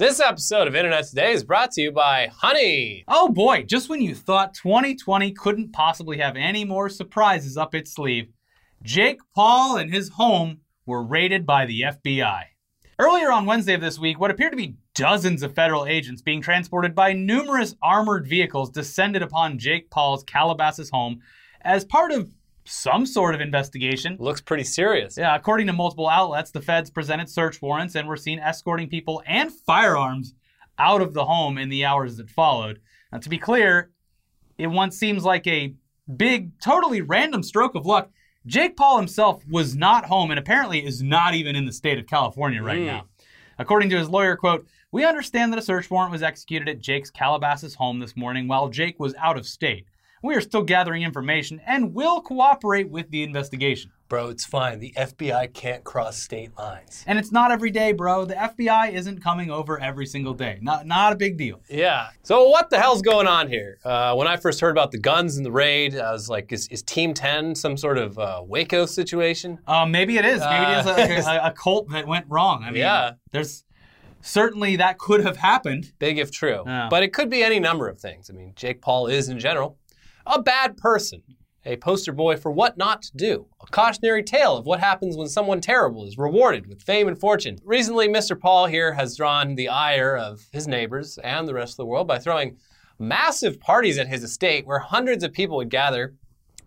This episode of Internet Today is brought to you by Honey. Oh boy, just when you thought 2020 couldn't possibly have any more surprises up its sleeve, Jake Paul and his home were raided by the FBI. Earlier on Wednesday of this week, what appeared to be dozens of federal agents being transported by numerous armored vehicles descended upon Jake Paul's Calabasas home as part of some sort of investigation. Looks pretty serious. Yeah, according to multiple outlets, the feds presented search warrants and were seen escorting people and firearms out of the home in the hours that followed. Now, to be clear, it once seems like a big, totally random stroke of luck. Jake Paul himself was not home and apparently is not even in the state of California right Mm. now. According to his lawyer, quote, we understand that a search warrant was executed at Jake's Calabasas home this morning while Jake was out of state. We are still gathering information and will cooperate with the investigation. Bro, it's fine. The FBI can't cross state lines. And it's not every day, bro. The FBI isn't coming over every single day. Not not a big deal. Yeah. So what the hell's going on here? Uh, when I first heard about the guns and the raid, I was like, is, is Team 10 some sort of uh, Waco situation? Uh, maybe it is. Maybe it is Uh, like a, a, cult that went wrong. I mean, Yeah. there's certainly that could have happened. Big if true. But it could be any number of things. I mean, Jake Paul is, in general, a bad person, a poster boy for what not to do, a cautionary tale of what happens when someone terrible is rewarded with fame and fortune. Recently, Mr. Paul here has drawn the ire of his neighbors and the rest of the world by throwing massive parties at his estate where hundreds of people would gather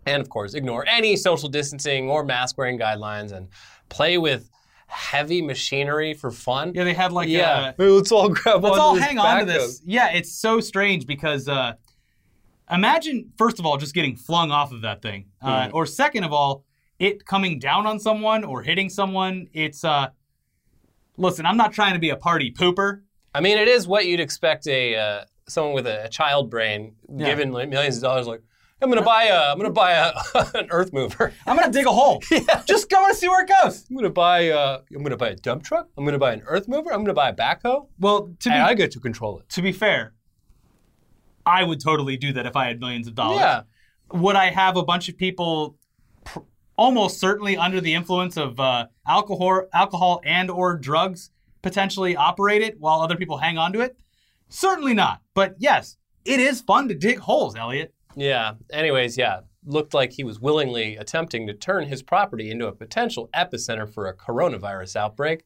and, of course, ignore any social distancing or mask wearing guidelines and play with heavy machinery for fun. Yeah, they had like Yeah. uh, Maybe let's all grab let's all hang on to this. Yeah, it's so strange because uh, imagine first of all just getting flung off of that thing, uh, Mhm. or second of all it coming down on someone or hitting someone. It's uh, listen, I'm not trying to be a party pooper. I mean, it is what you'd expect a uh, someone with a, a child brain Yeah. given millions of dollars. Like, I'm gonna buy a, I'm gonna buy a, an earth mover. I'm gonna dig a hole. yeah. Just go and see where it goes. I'm gonna buy, uh, I'm gonna buy a dump truck. I'm gonna buy an earth mover. I'm gonna buy a backhoe. Well, to be I get to control it. to be fair, I would totally do that if I had millions of dollars. Yeah. Would I have a bunch of people pr- almost certainly under the influence of uh, alcohol, alcohol and or drugs potentially operate it while other people hang on to it? Certainly not. But yes, it is fun to dig holes, Elliot. Yeah. Anyways, yeah. Looked like he was willingly attempting to turn his property into a potential epicenter for a coronavirus outbreak.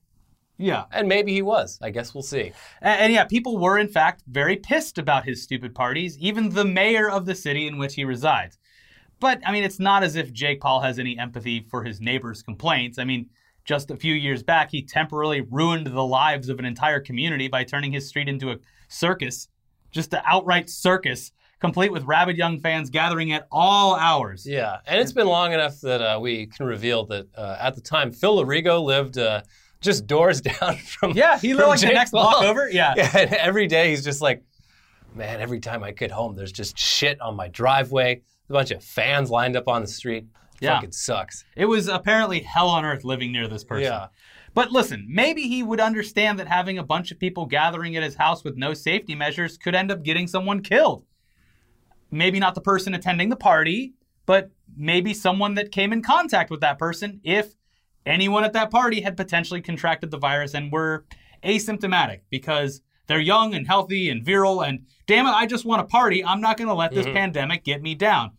Yeah. And maybe he was. I guess we'll see. And, and yeah, people were in fact very pissed about his stupid parties, even the mayor of the city in which he resides. But I mean, it's not as if Jake Paul has any empathy for his neighbors' complaints. I mean, just a few years back, he temporarily ruined the lives of an entire community by turning his street into a circus, just an outright circus, complete with rabid young fans gathering at all hours. Yeah, and it's been long enough that uh, we can reveal that uh, at the time Phil Larigo lived uh, just doors down from. Yeah, he lived like the next Paul. block over. Yeah. Yeah, and every day he's just like, man, every time I get home, there's just shit on my driveway. A bunch of fans lined up on the street. Yeah. Fucking sucks. It was apparently hell on earth living near this person. Yeah. But listen, maybe he would understand that having a bunch of people gathering at his house with no safety measures could end up getting someone killed. Maybe not the person attending the party, but maybe someone that came in contact with that person if anyone at that party had potentially contracted the virus and were asymptomatic because they're young and healthy and virile and damn it, I just want to party. I'm not going to let this Mhm. pandemic get me down.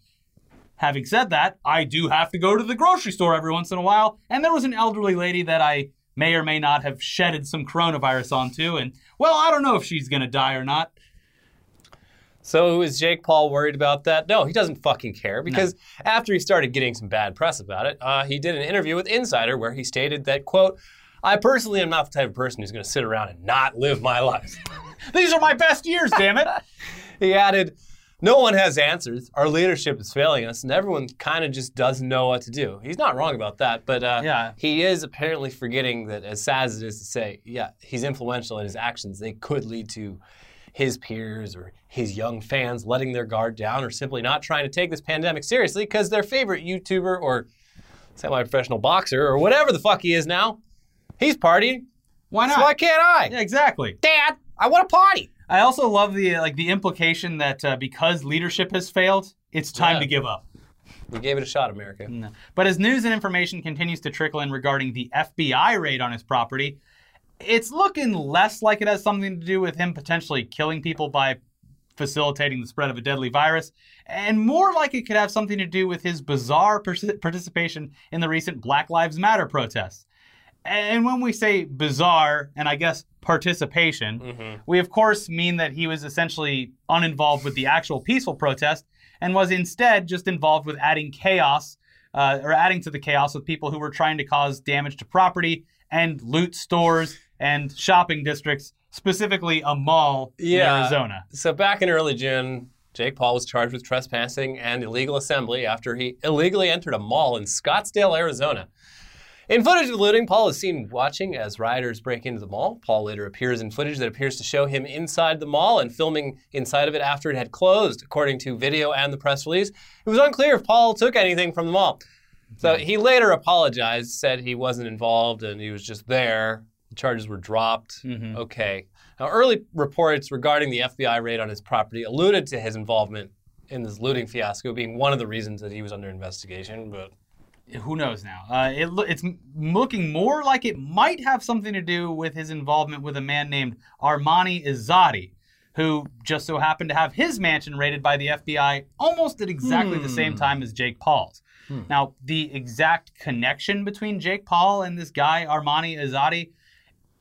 Having said that, I do have to go to the grocery store every once in a while, and there was an elderly lady that I may or may not have shedded some coronavirus onto, and well, I don't know if she's gonna die or not. So is Jake Paul worried about that? No, he doesn't fucking care because after he started getting some bad press about it, uh, he did an interview with Insider where he stated that, quote, I personally am not the type of person who's going to sit around and not live my life. These are my best years, damn it! He added, No one has answers. Our leadership is failing us, and everyone kind of just doesn't know what to do. He's not wrong about that, but uh, Yeah. he is apparently forgetting that, as sad as it is to say, yeah, he's influential in his actions. They could lead to his peers or his young fans letting their guard down or simply not trying to take this pandemic seriously because their favorite YouTuber or semi professional boxer or whatever the fuck he is now, he's partying. Why not? So why can't I? Yeah, exactly. Dad, I want to party. I also love the like the implication that uh, because leadership has failed, it's time Yeah. to give up. We gave it a shot, America. No. But as news and information continues to trickle in regarding the FBI raid on his property, It's looking less like it has something to do with him potentially killing people by facilitating the spread of a deadly virus, and more like it could have something to do with his bizarre partic- participation in the recent Black Lives Matter protests. And when we say bizarre, and I guess participation, we of course mean that he was essentially uninvolved with the actual peaceful protest and was instead just involved with adding chaos uh, or adding to the chaos with people who were trying to cause damage to property and loot stores and shopping districts, specifically a mall Yeah. in Arizona. So back in early June, Jake Paul was charged with trespassing and illegal assembly after he illegally entered a mall in Scottsdale, Arizona. In footage of the looting, Paul is seen watching as rioters break into the mall. Paul later appears in footage that appears to show him inside the mall and filming inside of it after it had closed, according to video and the press release. It was unclear if Paul took anything from the mall. So hmm. he later apologized, said he wasn't involved and he was just there. The charges were dropped. Mhm. Okay. Now, early reports regarding the FBI raid on his property alluded to his involvement in this looting fiasco being one of the reasons that he was under investigation, but Who knows now? Uh, it lo- it's m- looking more like it might have something to do with his involvement with a man named Armani Izadi, who just so happened to have his mansion raided by the FBI almost at exactly the same time as Jake Paul's. Now, the exact connection between Jake Paul and this guy Armani Izadi,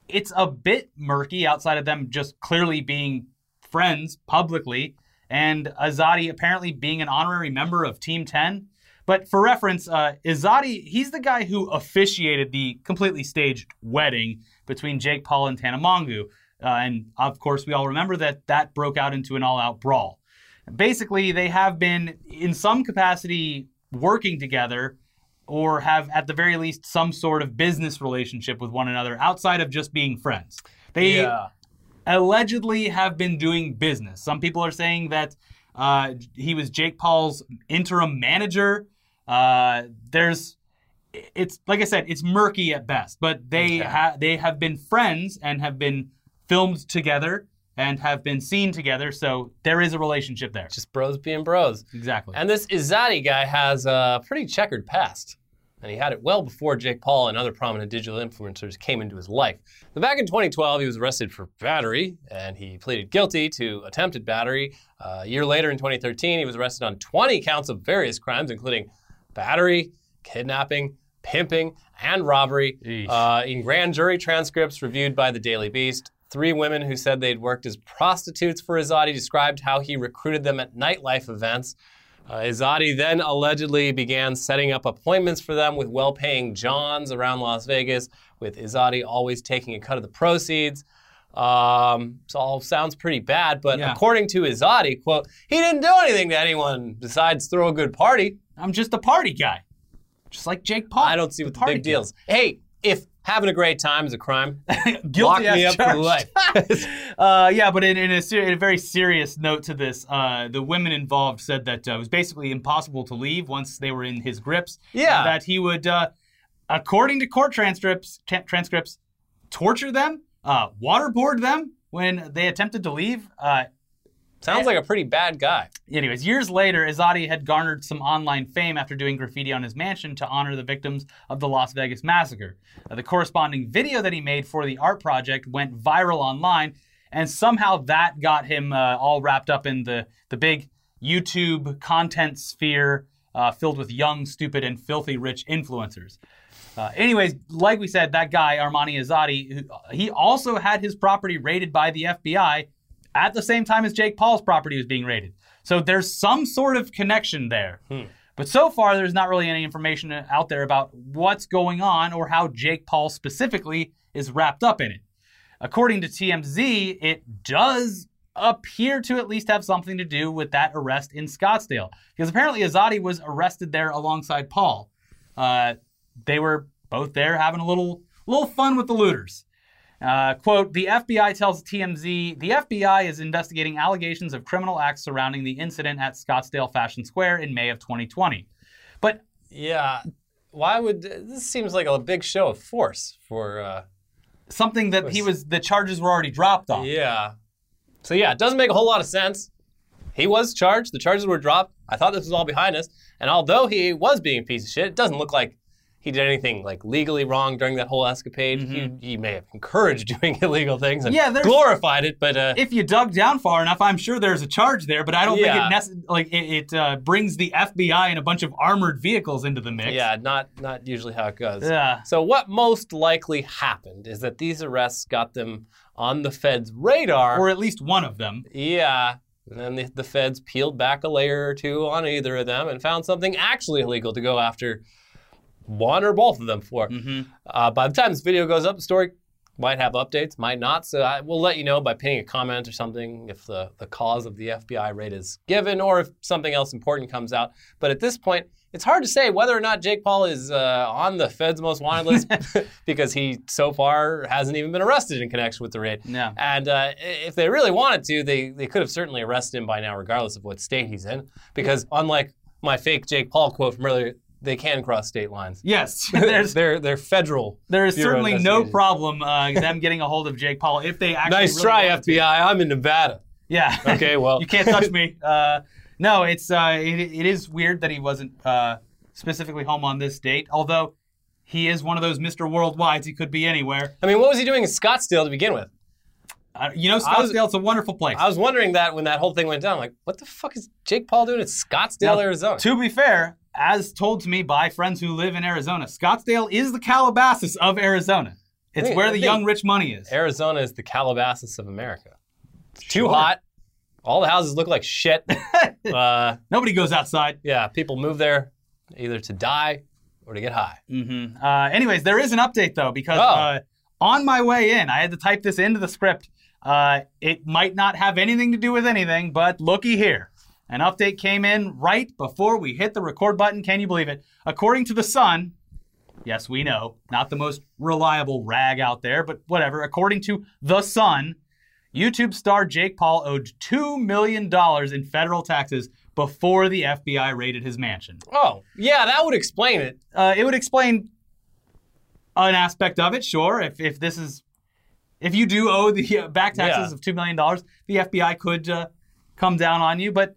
it's a bit murky outside of them just clearly being friends publicly, and Izadi apparently being an honorary member of Team 10. But for reference, uh, Izadi, he's the guy who officiated the completely staged wedding between Jake Paul and Tana Mongeau. Uh, and of course, we all remember that that broke out into an all out brawl. Basically, they have been, in some capacity, working together or have, at the very least, some sort of business relationship with one another outside of just being friends. They allegedly have been doing business. Some people are saying that uh, he was Jake Paul's interim manager. Uh, there's, it's like I said, it's murky at best. But they Okay. ha- they have been friends and have been filmed together and have been seen together. So there is a relationship there. just bros being bros. Exactly. And this Izadi guy has a pretty checkered past. And he had it well before Jake Paul and other prominent digital influencers came into his life. But back in 2012, he was arrested for battery, and he pleaded guilty to attempted battery. Uh, a year later, in 2013, he was arrested on 20 counts of various crimes, including battery, kidnapping, pimping, and robbery. Uh, in grand jury transcripts reviewed by the Daily Beast, three women who said they'd worked as prostitutes for Izadi described how he recruited them at nightlife events. Uh, then allegedly began setting up appointments for them with well paying Johns around Las Vegas, with Izadi always taking a cut of the proceeds. Um, so all sounds pretty bad, but Yeah. according to Izadi, quote, he didn't do anything to anyone besides throw a good party. I'm just a party guy, just like Jake Paul. I don't see what the party big deal is. Hey, if having a great time is a crime, Guilty lock me as up for charged. life. uh, yeah, but in, in, a ser- in a very serious note to this, uh, the women involved said that uh, it was basically impossible to leave once they were in his grips. Yeah. that he would, uh, according to court transcripts, tra- transcripts, torture them, uh, waterboard them when they attempted to leave. Sounds like a pretty bad guy. Anyways, years later, Izadi had garnered some online fame after doing graffiti on his mansion to honor the victims of the Las Vegas massacre. Uh, the corresponding video that he made for the art project went viral online, and somehow that got him uh, all wrapped up in the, the big YouTube content sphere uh, filled with young, stupid, and filthy rich influencers. Uh, anyways, like we said, that guy Armani who- he also had his property raided by the FBI at the same time as Jake Paul's property was being raided. So there's some sort of connection there. But so far, there's not really any information out there about what's going on or how Jake Paul specifically is wrapped up in it. According to TMZ, it does appear to at least have something to do with that arrest in Scottsdale. Because apparently Izadi was arrested there alongside Paul. Uh, they were both there having a little little fun with the looters. Uh, quote, the FBI tells TMZ the FBI is investigating allegations of criminal acts surrounding the incident at Scottsdale Fashion Square in May of 2020. But Yeah. Why would this seems like a big show of force for uh something that he was, the charges were already dropped on. yeah. So yeah, it doesn't make a whole lot of sense. He was charged, the charges were dropped. I thought this was all behind us. And although he was being a piece of shit, it doesn't look like he did anything like legally wrong during that whole escapade. Mhm. He, he may have encouraged doing illegal things and Yeah, glorified it, but uh, if you dug down far enough, I'm sure there's a charge there, but I don't Yeah. think it nece- like it, it uh, brings the FBI and a bunch of armored vehicles into the mix. yeah, not not usually how it goes. Yeah. So what most likely happened is that these arrests got them on the Fed's radar. Or at least one of them. yeah. And then the, the feds peeled back a layer or two on either of them and found something actually illegal to go after one or both of them for. hmm Uh, by the time this video goes up, the story might have updates, might not. So I will let you know by pinning a comment or something if the, the cause of the FBI raid is given or if something else important comes out. But at this point, it's hard to say whether or not Jake Paul is uh, on the Fed's most wanted list because he so far hasn't even been arrested in connection with the raid. Yeah. And uh, if they really wanted to, they, they could have certainly arrested him by now, regardless of what state he's in. Because unlike my fake Jake Paul quote from earlier, they can cross state lines. Yes. There's they're they're federal. there is Bureau certainly no problem uh, them getting a hold of Jake Paul if they actually Nice really try, to. FBI. I'm in Nevada. Yeah. Okay, well, you can't touch me. Uh, no, it's uh, it, it is weird that he wasn't uh, specifically home on this date. Although he is one of those Mr. Worldwides, he could be anywhere. I mean, what was he doing in Scottsdale to begin with? Uh, you know, Scottsdale's a wonderful place. I was wondering that when that whole thing went down. Like, what the fuck is Jake Paul doing in Scottsdale, Now, Arizona? to be fair, as told to me by friends who live in Arizona, Scottsdale is the Calabasas of Arizona. It's where the young rich money is. Arizona is the Calabasas of America. It's too Sure. hot. All the houses look like shit. uh, Nobody goes outside. yeah, people move there either to die or to get high. hmm Uh, anyways, there is an update though because Oh. uh, on my way in, I had to type this into the script. Uh, it might not have anything to do with anything, but looky here. An update came in right before we hit the record button. Can you believe it? According to the Sun, yes, we know, not the most reliable rag out there, but whatever. According to the Sun, YouTube star Jake Paul owed two million dollars in federal taxes before the FBI raided his mansion. Oh, yeah, that would explain it. Uh, it would explain an aspect of it, sure. If if this is if you do owe the uh, back taxes Yeah. of two million dollars, the FBI could uh, come down on you. But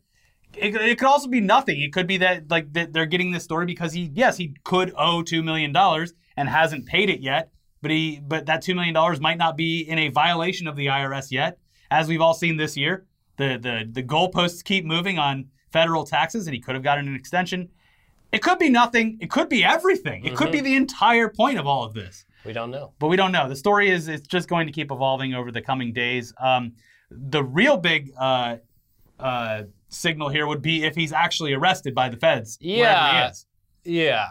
it, it could also be nothing. It could be that like that they're getting this story because he yes he could owe two million dollars and hasn't paid it yet. But he but that two million dollars might not be in a violation of the IRS yet, as we've all seen this year. The the the goalposts keep moving on federal taxes, and he could have gotten an extension. It could be nothing. It could be everything. It could be the entire point of all of this. We don't know. But we don't know. The story is it's just going to keep evolving over the coming days. Um, the real big uh, uh, signal here would be if he's actually arrested by the feds. Yeah. Yeah.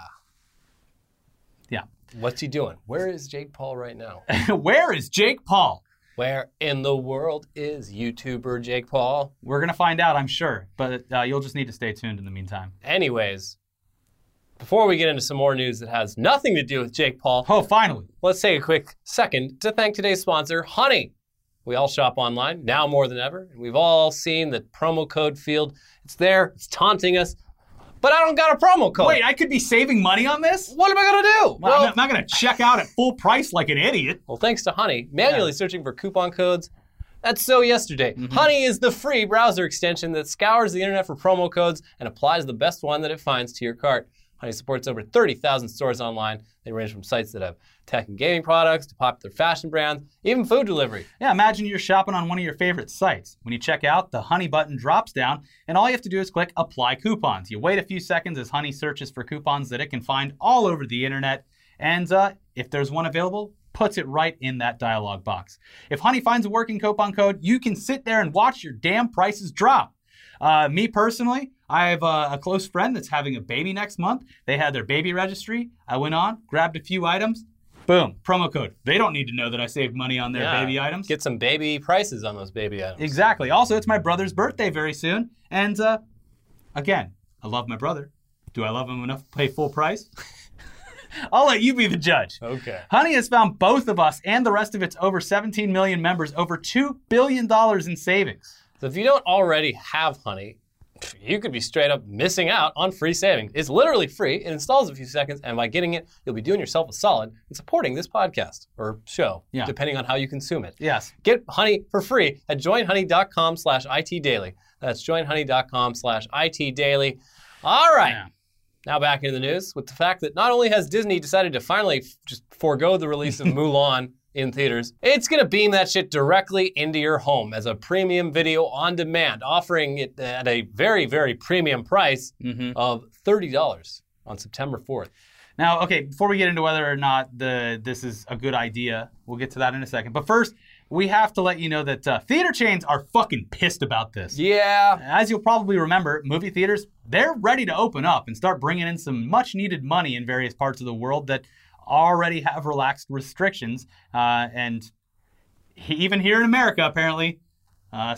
Yeah. What's he doing? Where is Jake Paul right now? Where is Jake Paul? Where in the world is YouTuber Jake Paul? We're gonna find out, I'm sure. But uh, you'll just need to stay tuned in the meantime. Anyways, before we get into some more news that has nothing to do with Jake Paul, Oh, finally. let's take a quick second to thank today's sponsor, Honey. We all shop online now more than ever, and we've all seen the promo code field. It's there, it's taunting us, but I don't got a promo code. Wait, I could be saving money on this? what am I gonna do? Well, I'm not- not gonna check out at full price like an idiot. Well, thanks to Honey, manually searching for coupon codes. That's so yesterday. Mm-hmm. Honey is the free browser extension that scours the internet for promo codes and applies the best one that it finds to your cart. Honey supports over 30,000 stores online. They range from sites that have tech and gaming products to popular fashion brands, even food delivery. Yeah, imagine you're shopping on one of your favorite sites. When you check out, the Honey button drops down, and all you have to do is click Apply Coupons. You wait a few seconds as Honey searches for coupons that it can find all over the internet, and uh, if there's one available, puts it right in that dialog box. If Honey finds a working coupon code, you can sit there and watch your damn prices drop. Uh, me personally, I have a, a close friend that's having a baby next month. They had their baby registry. I went on, grabbed a few items. Boom, promo code. They don't need to know that I saved money on their Yeah. baby items. Get some baby prices on those baby items. Exactly. Also, it's my brother's birthday very soon. And uh, again, I love my brother. Do I love him enough to pay full price? I'll let you be the judge. Okay. Honey has found both of us and the rest of its over 17 million members over $2 billion in savings. So if you don't already have Honey, you could be straight up missing out on free savings. It's literally free. It installs in a few seconds, and by getting it, you'll be doing yourself a solid and supporting this podcast or show, Yeah. depending on how you consume it. Yes. Get Honey for free at joinhoney.com slash itdaily. That's joinhoney.com slash itdaily. All right. Yeah. Now back into the news with the fact that not only has Disney decided to finally just forego the release of Mulan in theaters, it's going to beam that shit directly into your home as a premium video on demand, offering it at a very, very premium price Mm-hmm. of $30 on September 4th. Now, okay, before we get into whether or not the this is a good idea, we'll get to that in a second. But first, we have to let you know that uh, theater chains are fucking pissed about this. Yeah. As you'll probably remember, movie theaters, they're ready to open up and start bringing in some much needed money in various parts of the world that already have relaxed restrictions. Uh, and he- even here in America, apparently, uh,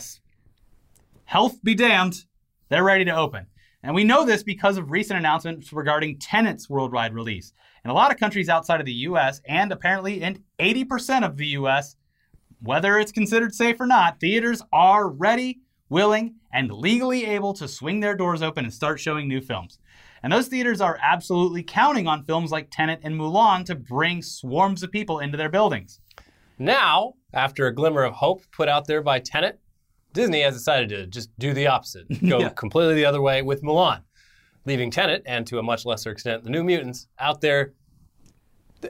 health be damned, they're ready to open. And we know this because of recent announcements regarding Tenet's worldwide release. In a lot of countries outside of the US, and apparently in 80% of the US, whether it's considered safe or not, theaters are ready, willing, and legally able to swing their doors open and start showing new films. And those theaters are absolutely counting on films like Tenet and Mulan to bring swarms of people into their buildings. Now, after a glimmer of hope put out there by Tenet, Disney has decided to just do the opposite, go Yeah. completely the other way with Mulan, leaving Tenet and to a much lesser extent the New Mutants out there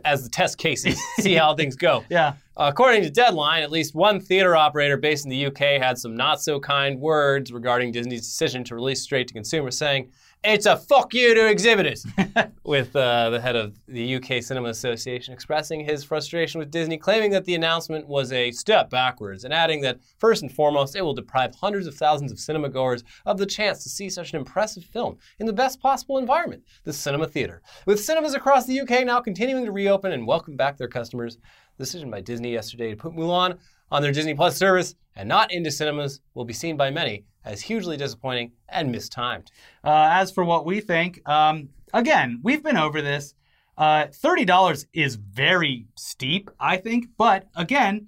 as the test cases, see how things go. Yeah. According to Deadline, at least one theater operator based in the UK had some not so kind words regarding Disney's decision to release straight to consumers, saying, It's a fuck you to exhibitors. with uh, the head of the UK Cinema Association expressing his frustration with Disney, claiming that the announcement was a step backwards, and adding that, first and foremost, it will deprive hundreds of thousands of cinema goers of the chance to see such an impressive film in the best possible environment, the cinema theater. With cinemas across the UK now continuing to reopen and welcome back their customers, the decision by Disney yesterday to put Mulan on their Disney Plus service and not into cinemas will be seen by many as hugely disappointing and mistimed. Uh, as for what we think, um, again, we've been over this. Uh, $30 is very steep, I think, but again,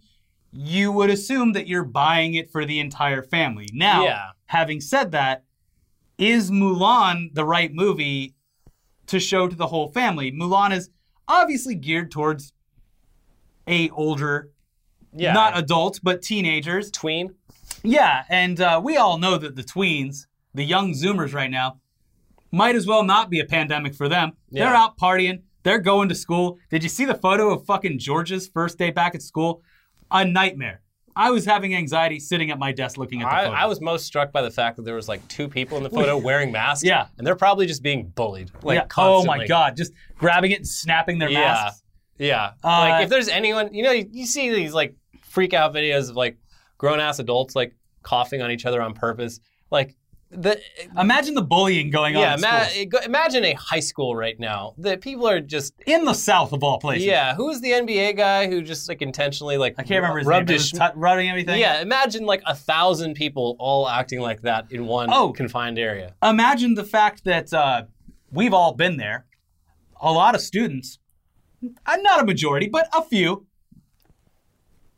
you would assume that you're buying it for the entire family. Now, Yeah. having said that, is Mulan the right movie to show to the whole family? Mulan is obviously geared towards a older, Yeah. not adults, but teenagers. tween. Yeah, and uh, we all know that the tweens, the young Zoomers right now, might as well not be a pandemic for them. They're out partying. They're going to school. Did you see the photo of fucking George's first day back at school? A nightmare. I was having anxiety sitting at my desk looking at the I, photo. I was most struck by the fact that there was like two people in the photo wearing masks. Yeah. And they're probably just being bullied. Like yeah. Oh my god, just grabbing it and snapping their Yeah. masks. Yeah. Uh, like if there's anyone, you know, you, you see these like freak out videos of like grown ass adults like coughing on each other on purpose. Like the Imagine the bullying going yeah, on ima- imagine a high school right now. The people are just in the South of all places. yeah. who is the NBA guy who just like intentionally like I can't remember his rubbed name. his His t- rubbing everything. yeah. Imagine like a thousand people all acting like that in one Oh. confined area. imagine the fact that uh, we've all been there. A lot of students, uh, not a majority, but a few,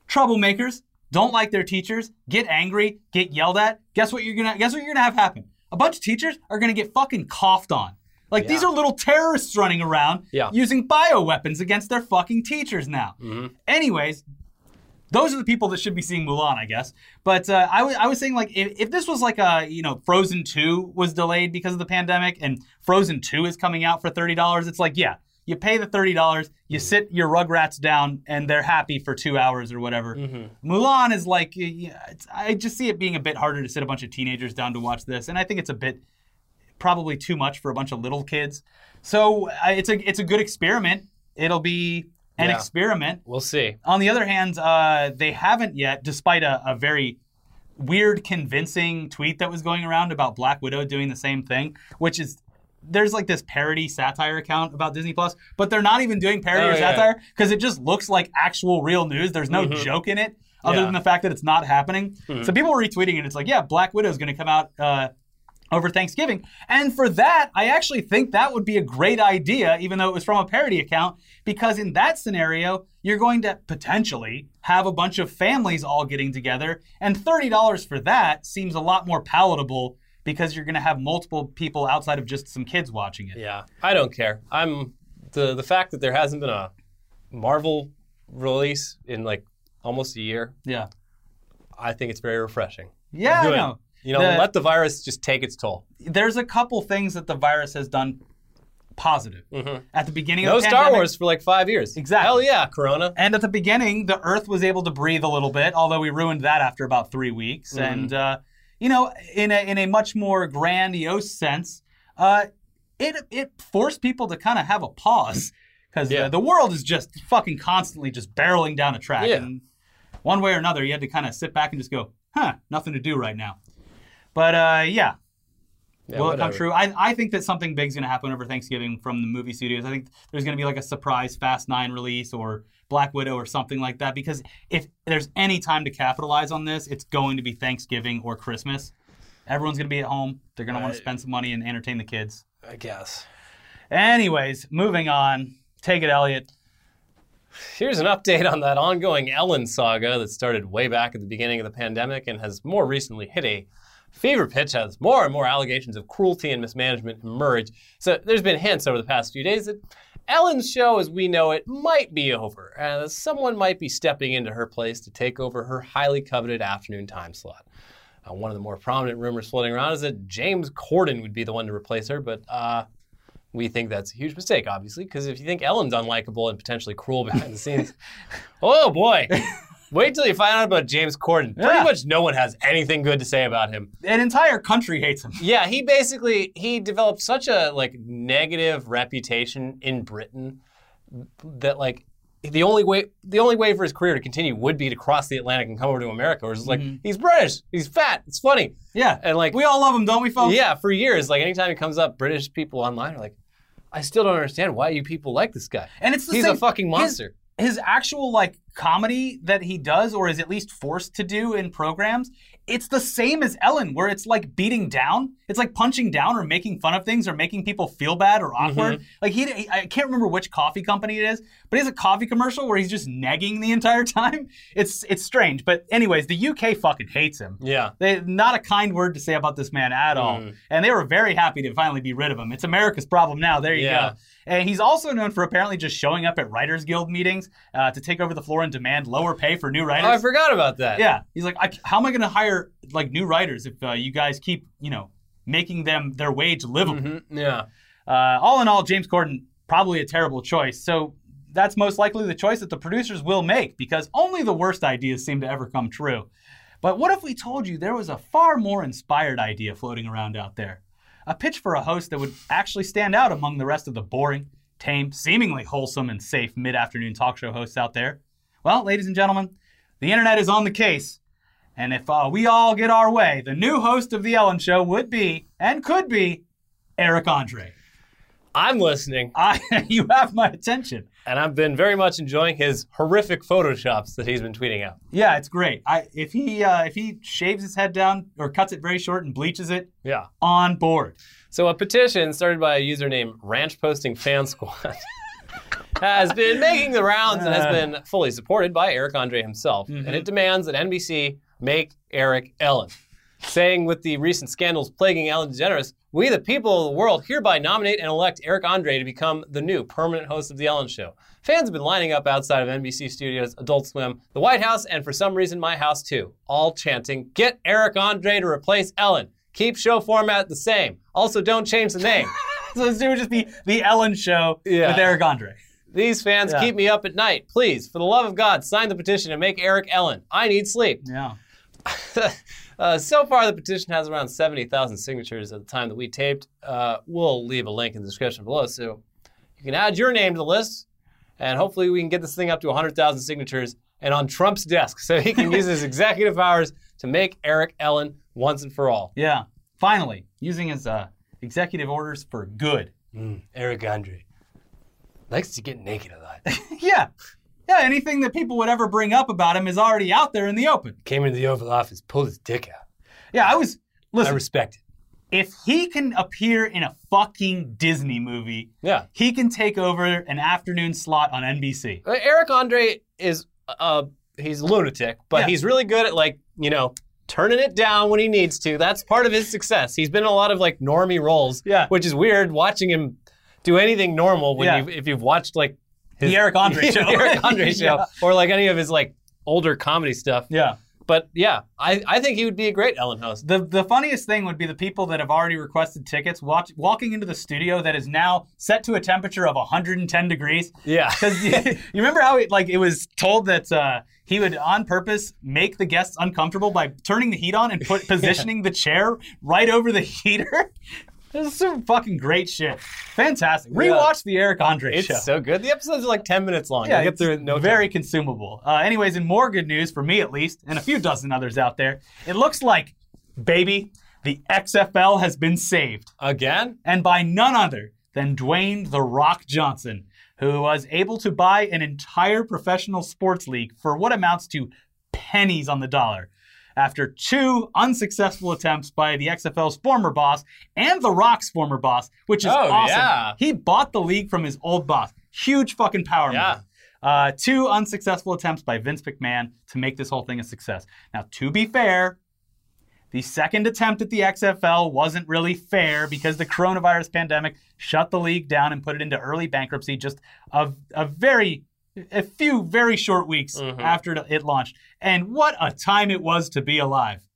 troublemakers, don't like their teachers, get angry, get yelled at. Guess what you're gonna guess what you're gonna have happen? A bunch of teachers are gonna get fucking coughed on. Like these are little terrorists running around Yeah. using bioweapons against their fucking teachers now. Mhm. Anyways, those are the people that should be seeing Mulan, I guess. But uh, I was I was saying like if, if this was like a you know Frozen two was delayed because of the pandemic and Frozen two is coming out for thirty dollars, it's like yeah, you pay the thirty dollars, you sit your Rugrats down, and they're happy for two hours or whatever. Mulan is like it's, I just see it being a bit harder to sit a bunch of teenagers down to watch this, and I think it's a bit probably too much for a bunch of little kids. So uh, it's a it's a good experiment. It'll be an Yeah. experiment. We'll see. On the other hand, uh, they haven't yet, despite a, a very weird, convincing tweet that was going around about Black Widow doing the same thing, which is there's like this parody satire account about Disney Plus, but they're not even doing parody Oh, or satire because it just looks like actual real news. There's no joke in it other Yeah. than the fact that it's not happening. So people are retweeting it. It's like, yeah, Black Widow's going to come out. Uh, over Thanksgiving. And for that, I actually think that would be a great idea, even though it was from a parody account, because in that scenario, you're going to potentially have a bunch of families all getting together. And $30 for that seems a lot more palatable because you're going to have multiple people outside of just some kids watching it. Yeah, I don't care. I'm the the fact that there hasn't been a Marvel release in like almost a year. Yeah. I think it's very refreshing. Yeah, I know. You know, The- let the virus just take its toll. There's a couple things that the virus has done positive. Mhm. At the beginning No of the Star pandemic, Wars for like five years. Exactly. Hell yeah, Corona. And at the beginning, the Earth was able to breathe a little bit, although we ruined that after about three weeks. Mm-hmm. And uh, you know, in a in a much more grandiose sense, uh, it it forced people to kind of have a pause because Yeah. the world is just fucking constantly just barreling down a track. Yeah. And one way or another, you had to kind of sit back and just go, "Huh, nothing to do right now." But uh, yeah, Yeah, will it come true? I, I think that something big's going to happen over Thanksgiving from the movie studios. I think there's going to be like a surprise Fast Nine release or Black Widow or something like that. Because if there's any time to capitalize on this, it's going to be Thanksgiving or Christmas. Everyone's going to be at home. They're going to want to spend some money and entertain the kids. I guess. Anyways, moving on. Take it, Elliot. Here's an update on that ongoing Ellen saga that started way back at the beginning of the pandemic and has more recently hit a fever pitch as more and more allegations of cruelty and mismanagement emerge. So there's been hints over the past few days that Ellen's show as we know it might be over, and someone might be stepping into her place to take over her highly coveted afternoon time slot. Uh, one of the more prominent rumors floating around is that James Corden would be the one to replace her, but uh, we think that's a huge mistake, obviously, because if you think Ellen's unlikable and potentially cruel behind the scenes, oh boy, wait till you find out about James Corden. Pretty Yeah. much no one has anything good to say about him. An entire country hates him. Yeah, he basically he developed such a like negative reputation in Britain that like the only way the only way for his career to continue would be to cross the Atlantic and come over to America. Where it's like mm-hmm. he's British, he's fat, it's funny, Yeah. and like We all love him, don't we, folks? yeah, for years, like anytime he comes up, British people online are like, I still don't understand why you people like this guy. And it's the He's same. a fucking his- monster. his actual like comedy that he does or is at least forced to do in programs it's the same as ellen where it's like beating down it's like punching down or making fun of things or making people feel bad or awkward mm-hmm. like he he- i can't remember which coffee company it is but he has a coffee commercial where he's just nagging the entire time it's it's strange but anyways the uk fucking hates him yeah. they not a kind word to say about this man at all. Mm. And they were very happy to finally be rid of him. It's America's problem now. There you Yeah. go. And he's also known for apparently just showing up at Writers Guild meetings uh, to take over the floor and demand lower pay for new writers. Oh, I forgot about that. yeah, he's like, I, how am I going to hire like new writers if uh, you guys keep, you know, making them their wage livable? Mhm, Yeah. Uh, all in all, James Corden probably a terrible choice. So that's most likely the choice that the producers will make because only the worst ideas seem to ever come true. But what if we told you there was a far more inspired idea floating around out there? A pitch for a host that would actually stand out among the rest of the boring, tame, seemingly wholesome, and safe mid afternoon talk show hosts out there? Well, ladies and gentlemen, the internet is on the case. And if uh, we all get our way, the new host of The Ellen Show would be, and could be, Eric Andre. I'm listening, I, you have my attention. and I've been very much enjoying his horrific photoshops that he's been tweeting out. Yeah, it's great. I, if he uh, if he shaves his head down or cuts it very short and bleaches it, Yeah. on board. So a petition started by a user named Ranch Posting Fan Squad has been making the rounds and has Uh. been fully supported by Eric Andre himself. And it demands that NBC make Eric Ellen. Saying with the recent scandals plaguing Ellen DeGeneres, we the people of the world hereby nominate and elect Eric Andre to become the new permanent host of The Ellen Show. Fans have been lining up outside of NBC Studios, Adult Swim, the White House, and for some reason my house too, all chanting, get Eric Andre to replace Ellen. Keep show format the same. Also, don't change the name. So this would just be the Ellen Show Yeah. with Eric Andre. These fans Yeah. keep me up at night. Please, for the love of God, sign the petition and make Eric Ellen. I need sleep. Yeah. uh, so far, the petition has around 70,000 signatures at the time that we taped. Uh, we'll leave a link in the description below so you can add your name to the list, and hopefully we can get this thing up to 100,000 signatures and on Trump's desk so he can use his executive powers to make Eric Ellen once and for all. Yeah. Finally, using his uh, executive orders for good. Eric Andre likes to get naked a lot. yeah. Yeah, anything that people would ever bring up about him is already out there in the open. Came into the Oval Office, pulled his dick out. Yeah, I was Listen, I respect it. if he can appear in a fucking Disney movie, Yeah. he can take over an afternoon slot on NBC. Uh, Eric Andre is uh he's a lunatic, but Yeah. he's really good at like, you know, turning it down when he needs to. That's part of his success. He's been in a lot of like normie roles, Yeah. which is weird watching him do anything normal when Yeah. you if you've watched like his The Eric Andre show. the Eric Andre show Yeah. or like any of his like older comedy stuff. Yeah. but yeah, I, I think he would be a great Ellen host. The the funniest thing would be the people that have already requested tickets watch, walking into the studio that is now set to a temperature of 110 degrees. Yeah. Because you, you remember how it, like it was told that uh, he would on purpose make the guests uncomfortable by turning the heat on and put positioning the chair right over the heater. This is some fucking great shit. Fantastic. Rewatch the Eric Andre It's show. so good. The episodes are like 10 minutes long. Yeah, you get through it in no very time. consumable. Uh, anyways, in more good news for me at least, and a few dozen others out there, it looks like, baby, the XFL has been saved, Again? and by none other than Dwayne the Rock Johnson, who was able to buy an entire professional sports league for what amounts to pennies on the dollar. After two unsuccessful attempts by the XFL's former boss and The Rock's former boss, which is Oh, awesome. yeah. He bought the league from his old boss. Huge fucking power Yeah. move. Uh, two unsuccessful attempts by Vince McMahon to make this whole thing a success. Now, to be fair, the second attempt at the XFL wasn't really fair because the coronavirus pandemic shut the league down and put it into early bankruptcy just a, a very a few very short weeks Mhm. after it launched. And what a time it was to be alive.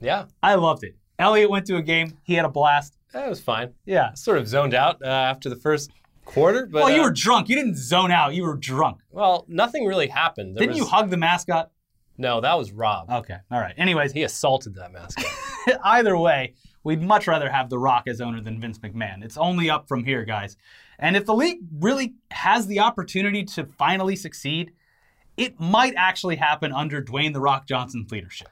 Yeah. I loved it. Elliot went to a game. He had a blast. That was fine. Yeah. Sort of zoned out uh, after the first quarter, but well, you uh, were drunk. You didn't zone out. You were drunk. well, nothing really happened. There Didn't you hug the mascot? No, that was Rob. Okay. All right. Anyways, He assaulted that mascot. either way, we'd much rather have The Rock as owner than Vince McMahon. It's only up from here, guys. And if the league really has the opportunity to finally succeed, it might actually happen under Dwayne The Rock Johnson's leadership.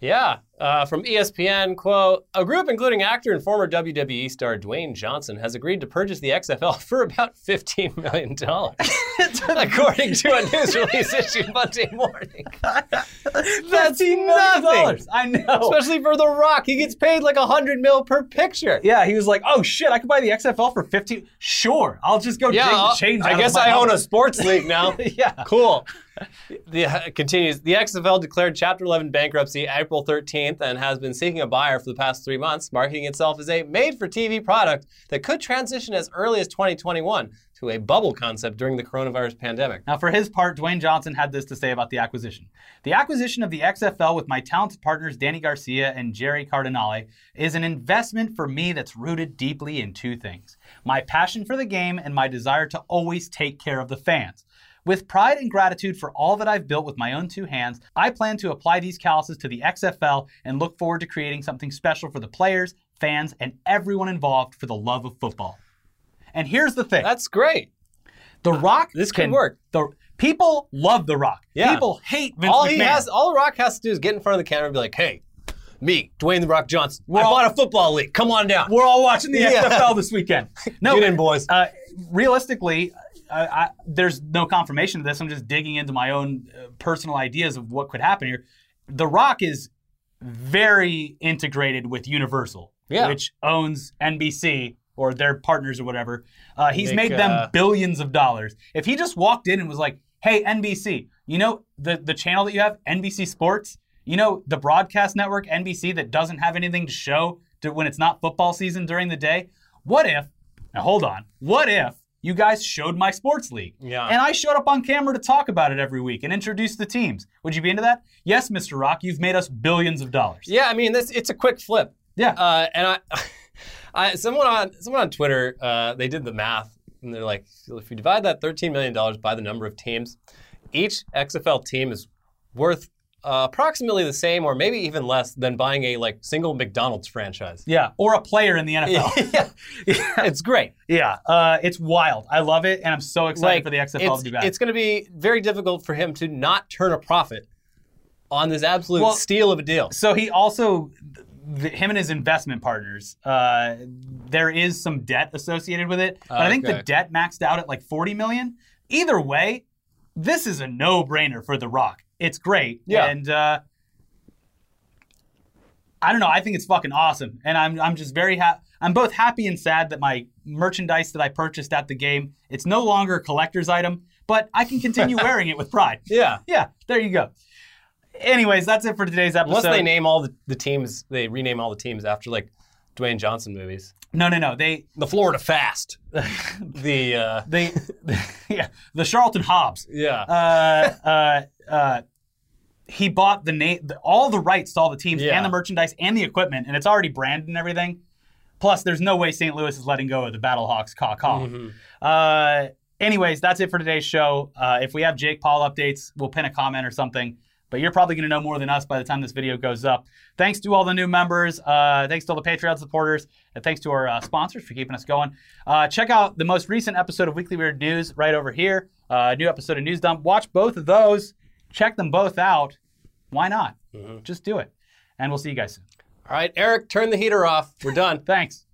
Yeah, uh, from ESPN, quote, a group including actor and former WWE star Dwayne Johnson has agreed to purchase the XFL for about $15 million, according to a news release issued Monday morning. That's $15 million. nothing. I know. Especially for The Rock. He gets paid like 100 mil per picture. yeah, he was like, "Oh shit, I could buy the XFL for 15. Sure, I'll just go Yeah, dig change I guess I own a sports league now. yeah. Cool. The uh, continues. The XFL declared Chapter 11 bankruptcy April 13th and has been seeking a buyer for the past three months, marketing itself as a made-for-TV product that could transition as early as 2021 to a bubble concept during the coronavirus pandemic. Now, for his part, Dwayne Johnson had this to say about the acquisition. The acquisition of the XFL with my talented partners Dany Garcia and Jerry Cardinale is an investment for me that's rooted deeply in two things my passion for the game and my desire to always take care of the fans. With pride and gratitude for all that I've built with my own two hands, I plan to apply these calluses to the XFL and look forward to creating something special for the players, fans, and everyone involved for the love of football. And here's the thing. That's great. The Rock. This could can- work. The people love The Rock. Yeah. People hate Vince all McMahon. he has, all The Rock has to do is get in front of the camera and be like, "Hey, me, Dwayne the Rock Johnson. We're I all- bought a football league. Come on down. We're all watching the Yeah. XFL this weekend. No, Get in, boys." Uh, realistically, I, I, there's no confirmation of this. I'm just digging into my own uh, personal ideas of what could happen here. The Rock is very integrated with Universal, Yeah. which owns NBC or their partners or whatever. Uh, he's Make, made them uh, billions of dollars. If he just walked in and was like, "Hey, NBC, you know the the channel that you have, NBC Sports, you know the broadcast network NBC that doesn't have anything to show to, when it's not football season during the day. What if? Now hold on. What if you guys showed my sports league? Yeah. And I showed up on camera to talk about it every week and introduce the teams. Would you be into that? Yes, Mr. Rock. You've made us billions of dollars. Yeah, I mean, this it's a quick flip. Yeah. Uh, and I, I, someone on someone on Twitter, uh, they did the math, and they're like, if you divide that thirteen million dollars by the number of teams, each XFL team is worth uh, approximately the same, or maybe even less, than buying a like single McDonald's franchise. Yeah. Or a player in the NFL. yeah, it's great. Yeah, uh, it's wild. I love it, and I'm so excited Like for the XFL it's, to be back. it's going to be very difficult for him to not turn a profit on this absolute Well, steal of a deal. so he also, th- him and his investment partners, uh, there is some debt associated with it, but I think the debt maxed out at like 40 million. Either way, this is a no-brainer for The Rock. It's great, Yeah. and uh, I don't know. I think it's fucking awesome, and I'm I'm just very happy. I'm both happy and sad that my merchandise that I purchased at the game it's no longer a collector's item, but I can continue wearing it with pride. Yeah. Yeah, there you go. Anyways, that's it for today's episode. Unless they name all the, the teams, they rename all the teams after like Dwayne Johnson movies. no, no, no. They, The Florida Fast. the uh, they, yeah, the Charlton Hobbs. yeah. Uh, uh, uh, he bought the name, the, all the rights to all the teams Yeah. and the merchandise and the equipment, and it's already branded and everything. Plus, there's no way St. Louis is letting go of the Battlehawks caw caw. Mhm. Uh, anyways, that's it for today's show. Uh, if we have Jake Paul updates, we'll pin a comment or something. But you're probably going to know more than us by the time this video goes up. Thanks to all the new members. Uh, thanks to all the Patreon supporters. And thanks to our uh, sponsors for keeping us going. Uh, check out the most recent episode of Weekly Weird News right over here. Uh, new episode of News Dump. Watch both of those. Check them both out. Why not? Mm-hmm. Just do it. And we'll see you guys soon. All right, Eric, turn the heater off. We're done. Thanks.